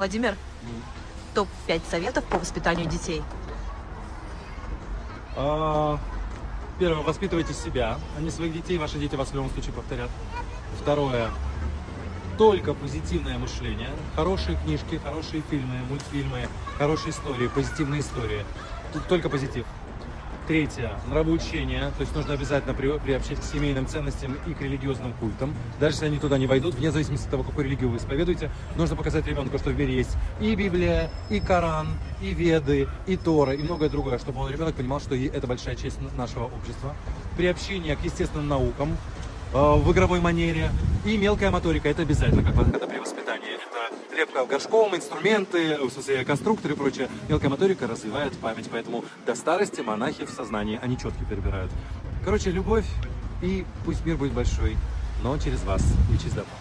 Владимир, топ-5 советов по воспитанию детей. А, Первое, воспитывайте себя, а не своих детей. Ваши дети вас в любом случае повторят. Второе, только позитивное мышление. Хорошие книжки, хорошие фильмы, мультфильмы, хорошие истории, позитивные истории. Тут только позитив. Третье, нравоучение, то есть нужно обязательно при- приобщить к семейным ценностям и к религиозным культам. Даже если они туда не войдут, вне зависимости от того, какую религию вы исповедуете, нужно показать ребенку, что в мире есть и Библия, и Коран, и Веды, и Тора, и многое другое, чтобы он, ребенок понимал, что это большая честь нашего общества. Приобщение к естественным наукам, э, в игровой манере. И мелкая моторика, это обязательно, как когда при воспитании. Это лепка горшком, инструменты, в смысле конструкторы и прочее. Мелкая моторика развивает память, поэтому до старости монахи в сознании, они четко перебирают. Короче, любовь и пусть мир будет большой, но через вас и через добро.